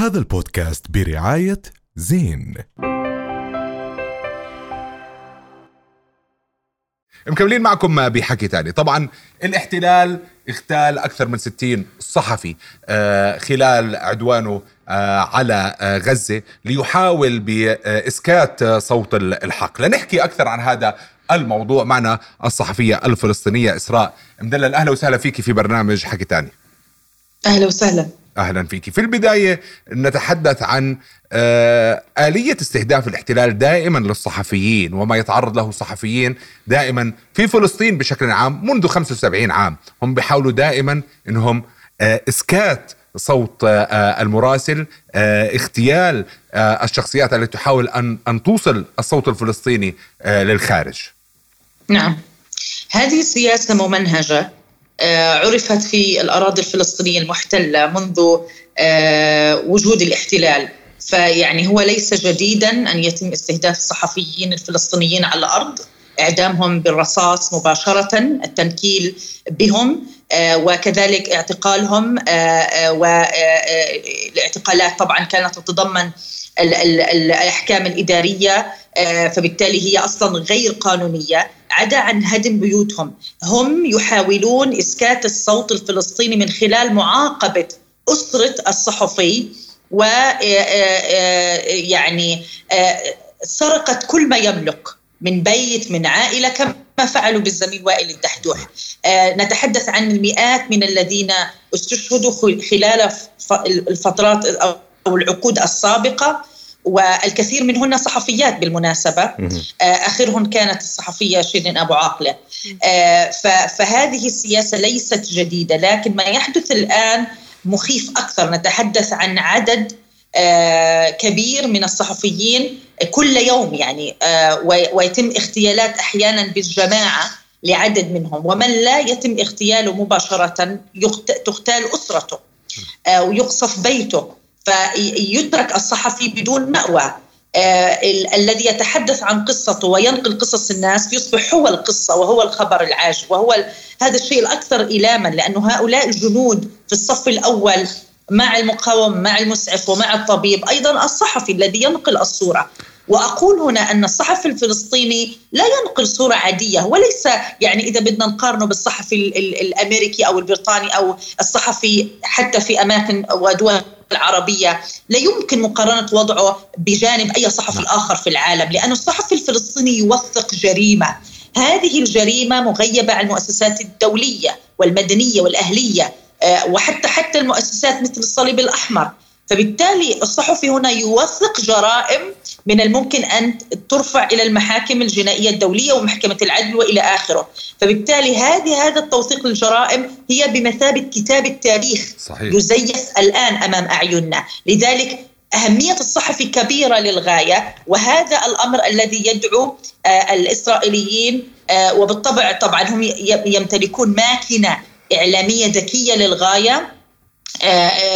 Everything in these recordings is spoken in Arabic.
هذا البودكاست برعاية زين. مكملين معكم بحكي تاني. طبعا الاحتلال اغتال أكثر من 60 صحفي آه، خلال عدوانه آه، على آه، غزة ليحاول بإسكات صوت الحق. لنحكي أكثر عن هذا الموضوع معنا الصحفية الفلسطينية إسراء مدلل. أهلا وسهلا فيك في برنامج حكي تاني. أهلا وسهلا. أهلا فيك. في البداية نتحدث عن آه، آلية استهداف الاحتلال دائما للصحفيين وما يتعرض له الصحفيين دائما في فلسطين بشكل عام منذ 75 عام. هم بيحاولوا دائما إنهم آه، إسكات صوت آه، المراسل اغتيال الشخصيات التي تحاول أن أن توصل الصوت الفلسطيني للخارج. نعم. هذه سياسه ممنهجة. عرفت في الأراضي الفلسطينية المحتلة منذ آه، وجود الاحتلال. فيعني هو ليس جديدا أن يتم استهداف الصحفيين الفلسطينيين على الأرض. إعدامهم بالرصاص مباشرة التنكيل بهم آه، وكذلك اعتقالهم والاعتقالات طبعا كانت تتضمن الأحكام الإدارية فبالتالي هي أصلا غير قانونية عدا عن هدم بيوتهم. هم يحاولون إسكات الصوت الفلسطيني من خلال معاقبة أسرة الصحفي و آه، آه، يعني آه، سرقت كل ما يملك من بيت من عائلة كما فعلوا بالزميل وائل الدحدوح. نتحدث عن المئات من الذين استشهدوا خلال الفترات أو العقود السابقة والكثير منهن صحفيات بالمناسبة. آه، آخرهن كانت الصحفية شيرين أبو عاقلة. آه، فهذه السياسة ليست جديدة لكن ما يحدث الآن مخيف أكثر. نتحدث عن عدد آه، كبير من الصحفيين كل يوم يعني. ويتم اغتيالات أحيانا بالجماعة لعدد منهم. ومن لا يتم اغتياله مباشرة تغتال أسرته ويقصف بيته. فيترك الصحفي بدون مأوى آه الذي يتحدث عن قصته وينقل قصص الناس يصبح هو القصة وهو الخبر العاجل وهو هذا الشيء الأكثر إيلاما لأنه هؤلاء الجنود في الصف الأول مع المقاوم مع المسعف ومع الطبيب أيضا الصحفي الذي ينقل الصورة. وأقول هنا أن الصحفي الفلسطيني لا ينقل صورة عادية وليس يعني إذا بدنا نقارنه بالصحفي الأمريكي أو البريطاني أو الصحفي حتى في أماكن ودول العربية لا يمكن مقارنة وضعه بجانب أي صحفي نعم. آخر في العالم لأن الصحفي الفلسطيني يوثق جريمة هذه الجريمة مغيبة عن المؤسسات الدولية والمدنية والأهلية آه، وحتى حتى المؤسسات مثل الصليب الأحمر فبالتالي الصحفي هنا يوثق جرائم من الممكن أن ترفع إلى المحاكم الجنائية الدولية ومحكمة العدل وإلى آخره، فبالتالي هذه هذا التوثيق للجرائم هي بمثابة كتاب التاريخ صحيح. يزيف الآن أمام أعيننا، لذلك أهمية الصحفي كبيرة للغاية وهذا الأمر الذي يدعو آه، الإسرائيليين آه، وبالطبع طبعا هم يمتلكون ماكنة إعلامية ذكية للغاية.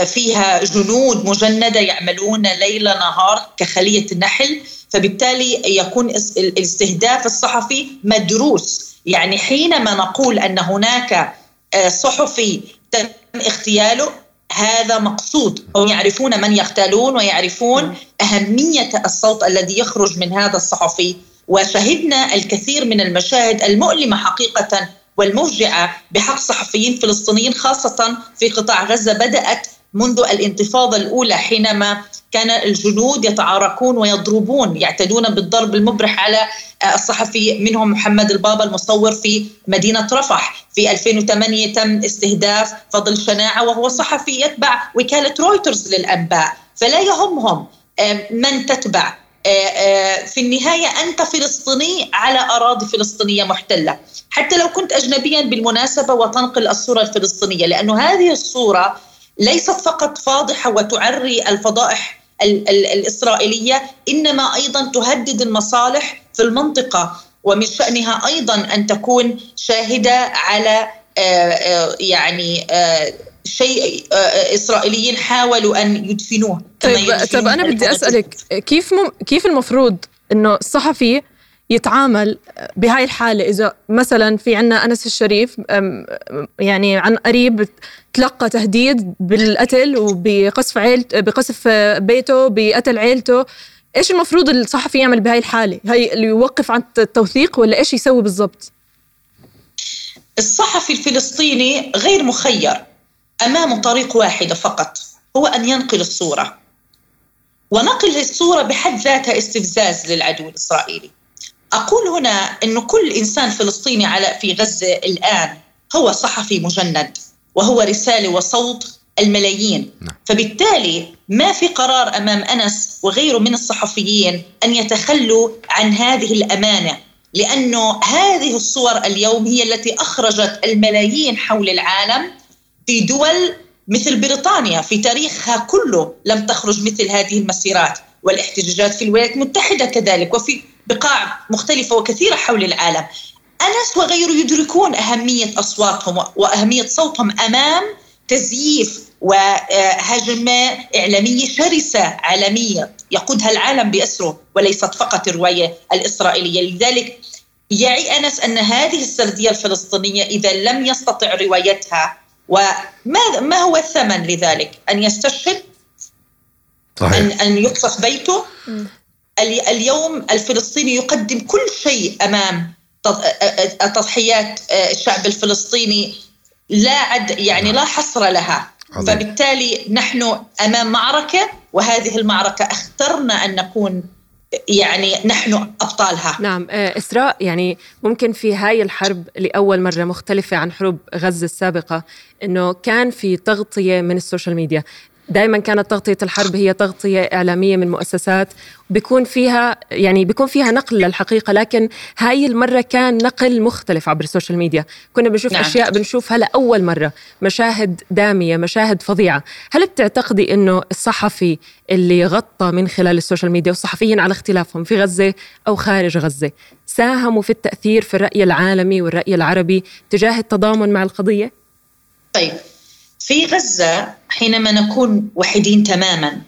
فيها جنود مجندة يعملون ليل نهار كخلية النحل فبالتالي يكون الاستهداف الصحفي مدروس. يعني حينما نقول أن هناك آه، صحفي تم اغتياله هذا مقصود. هم يعرفون من يغتالون ويعرفون أهمية الصوت الذي يخرج من هذا الصحفي. وشهدنا الكثير من المشاهد المؤلمة حقيقة والموجعه بحق صحفيين فلسطينيين خاصة في قطاع غزة بدأت منذ الانتفاضة الأولى حينما كان الجنود يتعاركون ويضربون يعتدون بالضرب المبرح على الصحفي منهم محمد البابا المصور في مدينة رفح. في 2008 تم استهداف فضل شناعة وهو صحفي يتبع وكالة رويترز للأنباء. فلا يهمهم من تتبع. في النهاية أنت فلسطيني على أراضي فلسطينية محتلة، حتى لو كنت اجنبيا بالمناسبة وتنقل الصورة الفلسطينية، لأنه هذه الصورة ليست فقط فاضحة وتعري الفضائح الإسرائيلية، إنما أيضا تهدد المصالح في المنطقة ومن شأنها أيضا أن تكون شاهدة على آه، يعني شيء آه، آه، إسرائيليين حاولوا أن يدفنوه طيب طيب أنا بدي أسألك كيف مم كيف المفروض إنه الصحفي يتعامل بهاي الحالة إذا مثلا في عنا أنس الشريف يعني عن قريب تلقى تهديد بالقتل وبقصف عيلته بقصف بيته بقتل عيلته إيش المفروض الصحفي يعمل بهاي الحالة؟ هي اللي يوقف عن التوثيق ولا إيش يسوي بالضبط؟ الصحفي الفلسطيني غير مخير امامه طريق واحدة فقط هو أن ينقل الصورة. ونقل الصورة بحد ذاتها استفزاز للعدو الإسرائيلي. أقول هنا انه كل إنسان فلسطيني على في غزة الآن هو صحفي مجند وهو رسالة وصوت الملايين. نعم. فبالتالي ما في قرار أمام أنس وغيره من الصحفيين أن يتخلوا عن هذه الأمانة لأنه هذه الصور اليوم هي التي أخرجت الملايين حول العالم في دول مثل بريطانيا في تاريخها كله لم تخرج مثل هذه المسيرات والاحتجاجات في الولايات المتحدة كذلك وفي بقاع مختلفة وكثيرة حول العالم. أنس وغيره يدركون أهمية أصواتهم وأهمية صوتهم أمام تزييف وهجمة إعلامية شرسة عالمية يقودها العالم بأسره وليست فقط الرواية الإسرائيلية. لذلك يعي أنس أن هذه السردية الفلسطينية إذا لم يستطع روايتها وما ما هو الثمن لذلك؟ أن يستشهد؟ صحيح. أن, أن يقصف بيته؟ اليوم الفلسطيني يقدم كل شيء أمام تضحيات الشعب الفلسطيني. لا عد يعني لا حصر لها. عظيم. فبالتالي نحن أمام معركة وهذه المعركة أخترنا أن نكون يعني نحن أبطالها. نعم آه، إسراء يعني ممكن في هاي الحرب لأول مرة مختلفة عن حروب غزة السابقة إنه كان في تغطية من ال social media. دائما كانت تغطية الحرب هي تغطية إعلامية من مؤسسات بيكون فيها يعني بيكون فيها نقل للحقيقة لكن هاي المرة كان نقل مختلف عبر ال social media. كنا بنشوف نعم. أشياء بنشوفها لاول مرة مشاهد دامية مشاهد فظيعة. هل بتعتقدي إنه الصحفي اللي غطى من خلال ال social media والصحفيين على اختلافهم في غزة أو خارج غزة ساهموا في التأثير في الرأي العالمي والرأي العربي تجاه التضامن مع القضية؟ طيب. في غزة حينما نكون وحيدين تماما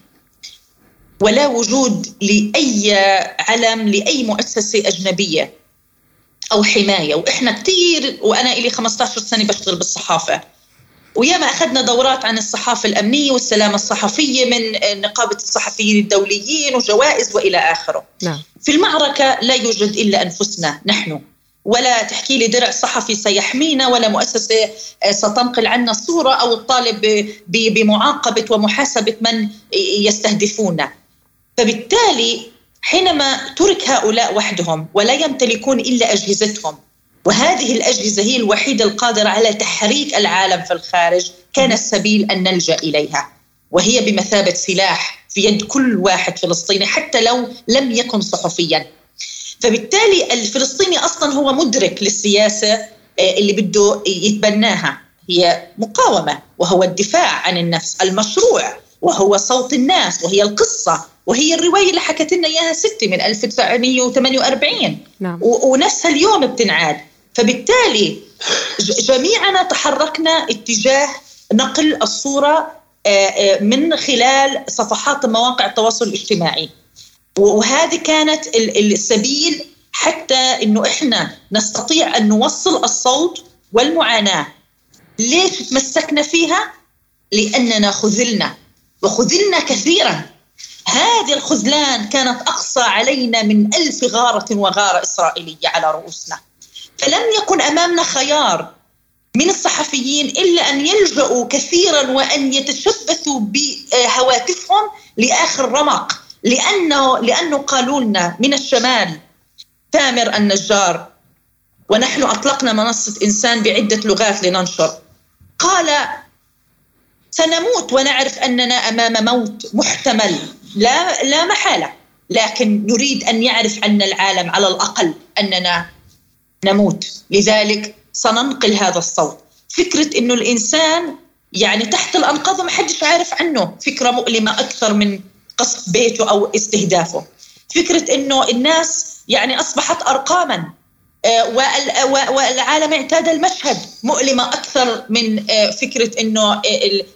ولا وجود لأي علم لأي مؤسسة أجنبية أو حماية. وإحنا كثير وأنا إلي 15 سنة بشتغل بالصحافة. وياما أخذنا دورات عن الصحافة الأمنية والسلامة الصحفية من نقابة الصحفيين الدوليين وجوائز وإلى آخره. نعم. في المعركة لا يوجد إلا أنفسنا نحن. ولا تحكي لي درع صحفي سيحمينا ولا مؤسسة آه، ستنقل عنا الصورة أو الطالب بمعاقبة ومحاسبة من يستهدفونا. فبالتالي حينما ترك هؤلاء وحدهم ولا يمتلكون إلا أجهزتهم وهذه الأجهزة هي الوحيدة القادرة على تحريك العالم في الخارج كان السبيل أن نلجأ إليها. وهي بمثابة سلاح في يد كل واحد فلسطيني حتى لو لم يكن صحفيا. فبالتالي الفلسطيني أصلا هو مدرك للسياسة آه، اللي بده يتبناها. هي مقاومة وهو الدفاع عن النفس المشروع وهو صوت الناس وهي القصة وهي الرواية اللي حكت لنا إياها ستي من 1948 نعم. ونفسها اليوم بتنعاد. فبالتالي جميعنا تحركنا اتجاه نقل الصورة آه، آه، من خلال صفحات مواقع التواصل الاجتماعي. وهذه كانت السبيل حتى إنه إحنا نستطيع أن نوصل الصوت والمعاناة. ليش تمسكنا فيها؟ لأننا خذلنا وخذلنا كثيرا. هذه الخذلان كانت أقصى علينا من ألف غارة وغارة إسرائيلية على رؤوسنا. فلم يكن أمامنا خيار من الصحفيين إلا أن يلجأوا كثيرا وأن يتشبثوا بهواتفهم لآخر رمق. لأنه لأنه قالوا لنا من الشمال تامر النجار ونحن أطلقنا منصة إنسان بعدة لغات لننشر. قال سنموت ونعرف أننا أمام موت محتمل. لا, لا محالة. لكن نريد أن يعرف عنا العالم على الأقل أننا نموت. لذلك سننقل هذا الصوت. فكرة أنه الإنسان يعني تحت الأنقاض ما حدش عارف عنه. فكرة مؤلمة أكثر من قصف بيته أو استهدافه. فكرة إنه الناس يعني أصبحت ارقاما آه، والعالم اعتاد المشهد. مؤلمة أكثر من آه، فكرة إنه آه،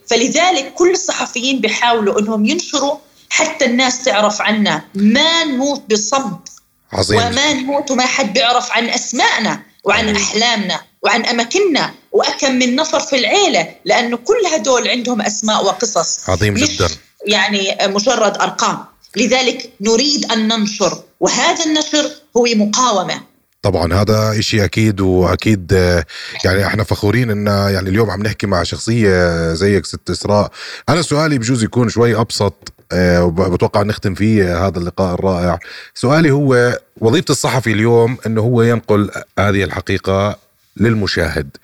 فلذلك كل الصحفيين بيحاولوا إنهم ينشروا حتى الناس تعرف عنا. ما نموت بصمت. عظيم. وما نموت وما حد بيعرف عن أسمائنا وعن أحلامنا وعن أماكننا وأكم من نفر في العيلة لأنه كل هدول عندهم أسماء وقصص. عظيم جدا. يعني مجرد أرقام. لذلك نريد أن ننشر وهذا النشر هو مقاومة. طبعا هذا إشي أكيد وأكيد آه، يعني إحنا فخورين إن يعني اليوم عم نحكي مع شخصية زيك ست إسراء. أنا سؤالي بجوز يكون شوي أبسط آه، وبتوقع نختم فيه هذا اللقاء الرائع. سؤالي هو وظيفة الصحفي اليوم إنه هو ينقل هذه الحقيقة للمشاهد.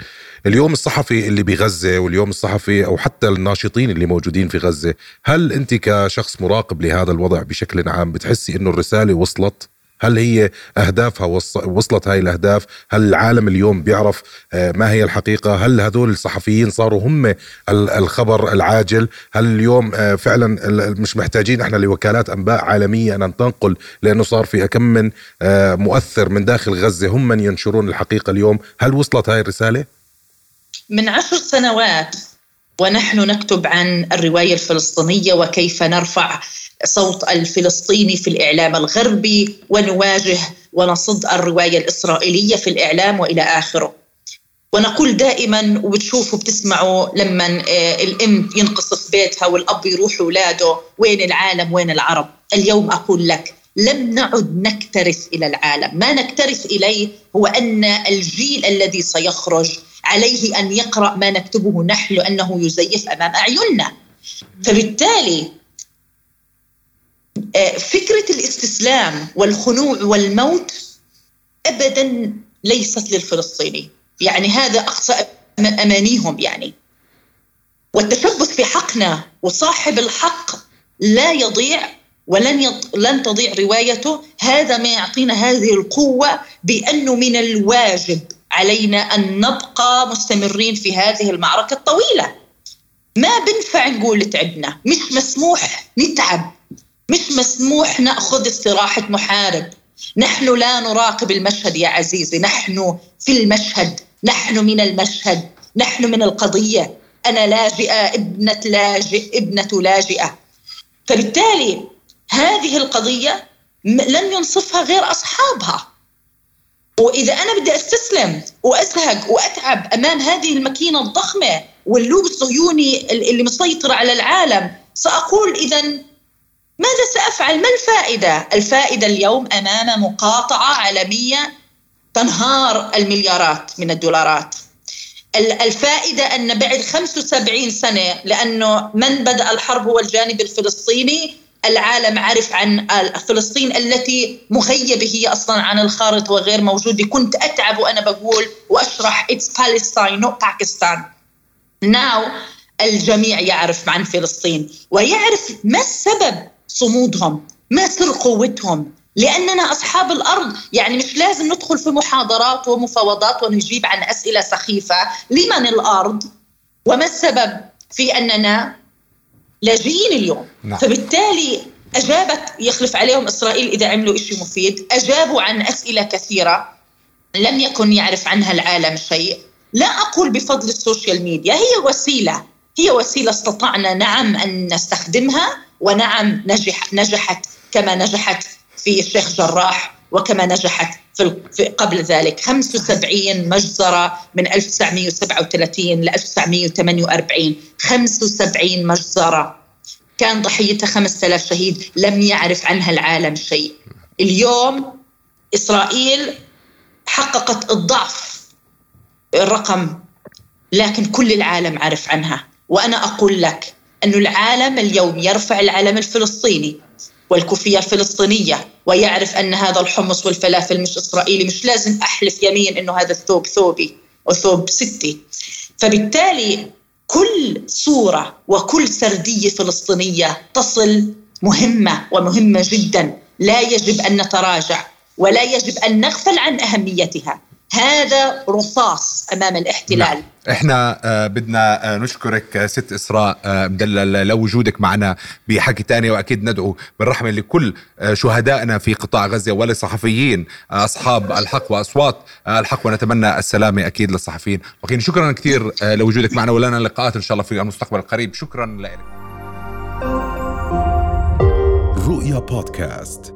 اليوم الصحفي اللي بغزة واليوم الصحفي أو حتى الناشطين اللي موجودين في غزة هل أنت كشخص مراقب لهذا الوضع بشكل عام بتحسي أنه الرسالة وصلت؟ هل هي أهدافها وصلت هاي الأهداف؟ هل العالم اليوم بيعرف آه، ما هي الحقيقة؟ هل هذول الصحفيين صاروا هم الخبر العاجل؟ هل اليوم آه، فعلا مش محتاجين إحنا لوكالات أنباء عالمية أن تنقل لأنه صار في كم من آه، مؤثر من داخل غزة هم من ينشرون الحقيقة اليوم؟ هل وصلت هاي الرسالة؟ من عشر سنوات ونحن نكتب عن الرواية الفلسطينية وكيف نرفع صوت الفلسطيني في الإعلام الغربي ونواجه ونصد الرواية الإسرائيلية في الإعلام وإلى آخره. ونقول دائما وبتشوفوا بتسمعوا لما آه، الأم ينقصف بيتها والأب يروح اولاده وين العالم وين العرب؟ اليوم أقول لك لم نعد نكترث إلى العالم. ما نكترث إليه هو أن الجيل الذي سيخرج عليه أن يقرأ ما نكتبه نحن لأنه يزيف أمام أعيننا. فبالتالي آه، فكرة الاستسلام والخنوع والموت ابدا ليست للفلسطيني. يعني هذا أقصى أمانيهم يعني. والتشبث في حقنا وصاحب الحق لا يضيع ولن يط... لن تضيع روايته. هذا ما يعطينا هذه القوة بأنه من الواجب علينا أن نبقى مستمرين في هذه المعركة الطويلة. ما بنفع نقول تعبنا. مش مسموح نتعب. مش مسموح نأخذ استراحة محارب. نحن لا نراقب المشهد يا عزيزي. نحن في المشهد. نحن من المشهد. نحن من القضية. أنا لاجئة ابنة لاجئ ابنة لاجئة. فبالتالي هذه القضية لن ينصفها غير أصحابها. وإذا أنا بدي أستسلم وأزهق وأتعب أمام هذه الماكينة الضخمة واللوب الصهيوني اللي مسيطر على العالم سأقول اذا ماذا سأفعل؟ ما الفائدة؟ الفائدة اليوم أمام مقاطعة عالمية تنهار المليارات من الدولارات. الفائدة أن بعد 75 سنة لأنه من بدأ الحرب هو الجانب الفلسطيني العالم عرف عن فلسطين التي مغيبة هي أصلا عن الخارطة وغير موجودة كنت أتعب وأنا بقول وأشرح It's Palestine not Pakistan Now الجميع يعرف عن فلسطين ويعرف ما السبب صمودهم ما سر قوتهم. لأننا أصحاب الأرض يعني مش لازم ندخل في محاضرات ومفاوضات ونجيب عن أسئلة سخيفة. لمن الأرض؟ وما السبب؟ في أننا لاجئين اليوم. نعم. فبالتالي أجابت يخلف عليهم إسرائيل إذا عملوا شيء مفيد أجابوا عن أسئلة كثيرة لم يكن يعرف عنها العالم شيء. لا أقول بفضل السوشيال ميديا هي وسيلة. هي وسيلة استطعنا نعم أن نستخدمها. ونعم نجح نجحت كما نجحت في الشيخ جراح وكما نجحت في قبل ذلك. 75 مجزرة من 1937 ل 1948 75 مجزرة. كان ضحيتها 5000 شهيد لم يعرف عنها العالم شيء. اليوم إسرائيل حققت الضعف الرقم لكن كل العالم عرف عنها. وأنا أقول لك أن العالم اليوم يرفع العلم الفلسطيني والكوفية الفلسطينية ويعرف أن هذا الحمص والفلافل مش إسرائيلي مش لازم أحلف يمين أنه هذا الثوب ثوبي وثوب ستي. فبالتالي كل صورة وكل سردية فلسطينية تصل مهمة ومهمة جدا. لا يجب أن نتراجع ولا يجب أن نغفل عن أهميتها. هذا رصاص أمام الاحتلال. نعم. إحنا آه بدنا آه نشكرك آه ست إسراء مدلل لوجودك معنا بحكي تاني وأكيد ندعو بالرحمه لكل شهدائنا في قطاع غزة وللصحفيين آه أصحاب الحق وأصوات الحق ونتمنى السلامة أكيد للصحفيين. وكين شكرا كثير لوجودك معنا ولنا لقاءات إن شاء الله في المستقبل القريب. شكرا لك. رؤيا بودكاست.